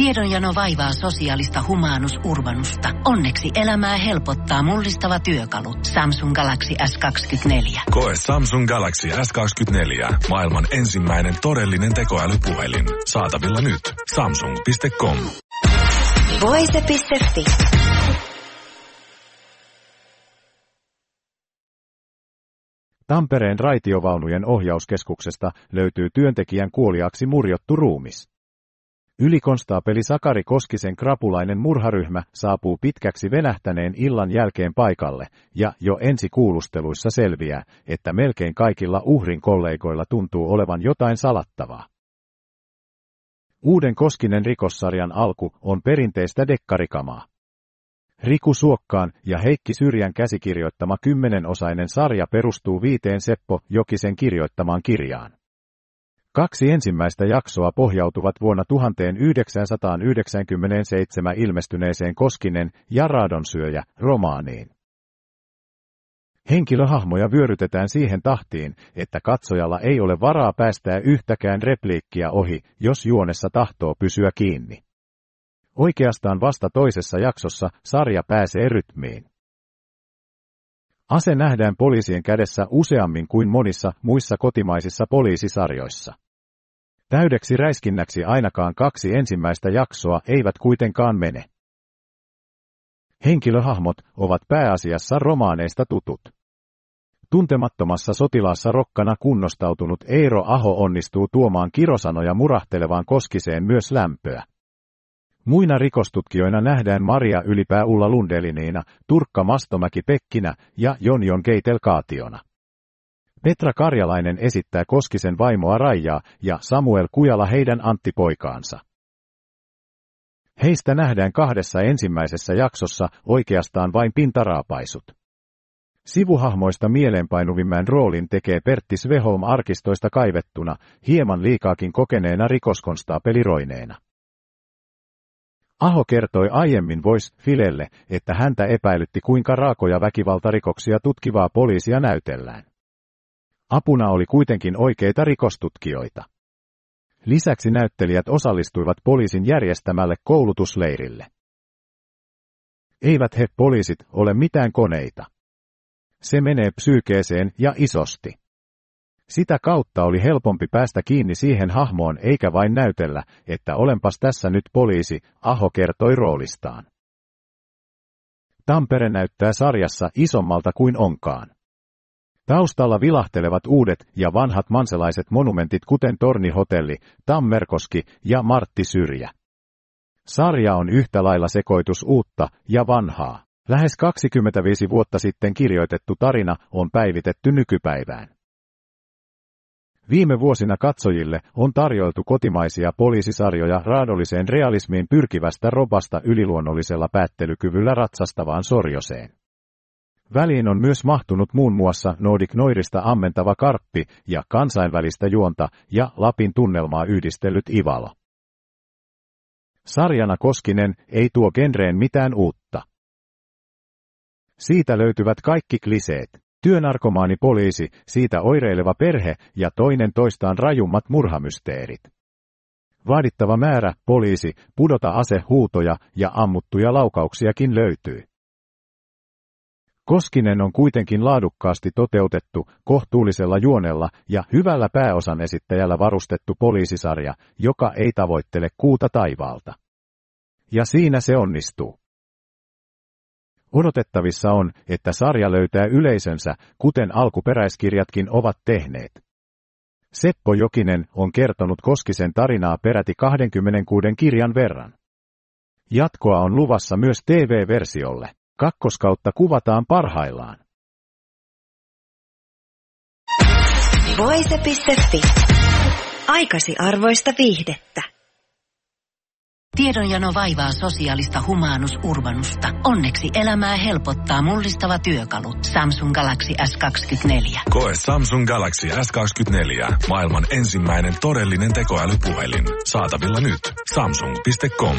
Tiedonjano vaivaa sosiaalista humanus urbanusta. Onneksi elämää helpottaa mullistava työkalu. Samsung Galaxy S24. Koe Samsung Galaxy S24. Maailman ensimmäinen todellinen tekoälypuhelin. Saatavilla nyt. Samsung.com. Voise.fi. Tampereen raitiovaunujen ohjauskeskuksesta löytyy työntekijän kuoliaksi murjottu ruumis. Ylikonstaapeli Sakari Koskisen krapulainen murharyhmä saapuu pitkäksi venähtäneen illan jälkeen paikalle, ja jo ensi kuulusteluissa selviää, että melkein kaikilla uhrin kollegoilla tuntuu olevan jotain salattavaa. Uuden Koskinen rikossarjan alku on perinteistä dekkarikamaa. Riku Suokkaan ja Heikki Syrjän käsikirjoittama kymmenenosainen sarja perustuu viiteen Seppo Jokisen kirjoittamaan kirjaan. Kaksi ensimmäistä jaksoa pohjautuvat vuonna 1997 ilmestyneeseen Koskinen ja Raadonsyöjä romaaniin. Henkilöhahmoja vyörytetään siihen tahtiin, että katsojalla ei ole varaa päästää yhtäkään repliikkiä ohi, jos juonessa tahtoo pysyä kiinni. Oikeastaan vasta toisessa jaksossa sarja pääsee rytmiin. Ase nähdään poliisien kädessä useammin kuin monissa muissa kotimaisissa poliisisarjoissa. Täydeksi räiskinnäksi ainakaan kaksi ensimmäistä jaksoa eivät kuitenkaan mene. Henkilöhahmot ovat pääasiassa romaaneista tutut. Tuntemattomassa sotilaassa rokkana kunnostautunut Eero Aho onnistuu tuomaan kirosanoja murahtelevaan koskiseen myös lämpöä. Muina rikostutkijoina nähdään Maria Ylipää Ulla Lundeliniina, Turkka Mastomäki Pekkinä ja Jonjon Keitel Kaationa. Petra Karjalainen esittää Koskisen vaimoa Raijaa ja Samuel Kujala heidän Antti-poikaansa. Heistä nähdään kahdessa ensimmäisessä jaksossa oikeastaan vain pintaraapaisut. Sivuhahmoista mieleenpainuvimman roolin tekee Pertti Sveholm arkistoista kaivettuna, hieman liikaakin kokeneena rikoskonstaapeliroineena. Aho kertoi aiemmin Voice Filelle, että häntä epäilytti kuinka raakoja väkivaltarikoksia tutkivaa poliisia näytellään. Apuna oli kuitenkin oikeita rikostutkijoita. Lisäksi näyttelijät osallistuivat poliisin järjestämälle koulutusleirille. Eivät he poliisit ole mitään koneita. Se menee psyykeeseen ja isosti. Sitä kautta oli helpompi päästä kiinni siihen hahmoon eikä vain näytellä, että olenpas tässä nyt poliisi, Aho kertoi roolistaan. Tampere näyttää sarjassa isommalta kuin onkaan. Taustalla vilahtelevat uudet ja vanhat manselaiset monumentit kuten Tornihotelli, Tammerkoski ja Martti Syrjä. Sarja on yhtä lailla sekoitus uutta ja vanhaa. Lähes 25 vuotta sitten kirjoitettu tarina on päivitetty nykypäivään. Viime vuosina katsojille on tarjoiltu kotimaisia poliisisarjoja raadolliseen realismiin pyrkivästä robasta yliluonnollisella päättelykyvyllä ratsastavaan sorjoseen. Väliin on myös mahtunut muun muassa Nordic Noirista ammentava karppi ja kansainvälistä juonta ja Lapin tunnelmaa yhdistellyt Ivalo. Sarjana Koskinen ei tuo genreen mitään uutta. Siitä löytyvät kaikki kliseet. Työnarkomaani poliisi, siitä oireileva perhe ja toinen toistaan rajummat murhamysteerit. Vaadittava määrä poliisi, pudota asehuutoja ja ammuttuja laukauksiakin löytyy. Koskinen on kuitenkin laadukkaasti toteutettu, kohtuullisella juonella ja hyvällä pääosan esittäjällä varustettu poliisisarja, joka ei tavoittele kuuta taivaalta. Ja siinä se onnistuu. Odotettavissa on, että sarja löytää yleisönsä, kuten alkuperäiskirjatkin ovat tehneet. Seppo Jokinen on kertonut Koskisen tarinaa peräti 26 kirjan verran. Jatkoa on luvassa myös TV-versiolle. Kakkoskautta kuvataan parhaillaan. Voise.fi. Aikasi arvoista viihdettä. Tiedonjano vaivaa sosiaalista humanus urbanusta. Onneksi elämää helpottaa mullistava työkalu. Samsung Galaxy S24. Koe Samsung Galaxy S24. Maailman ensimmäinen todellinen tekoälypuhelin. Saatavilla nyt. Samsung.com.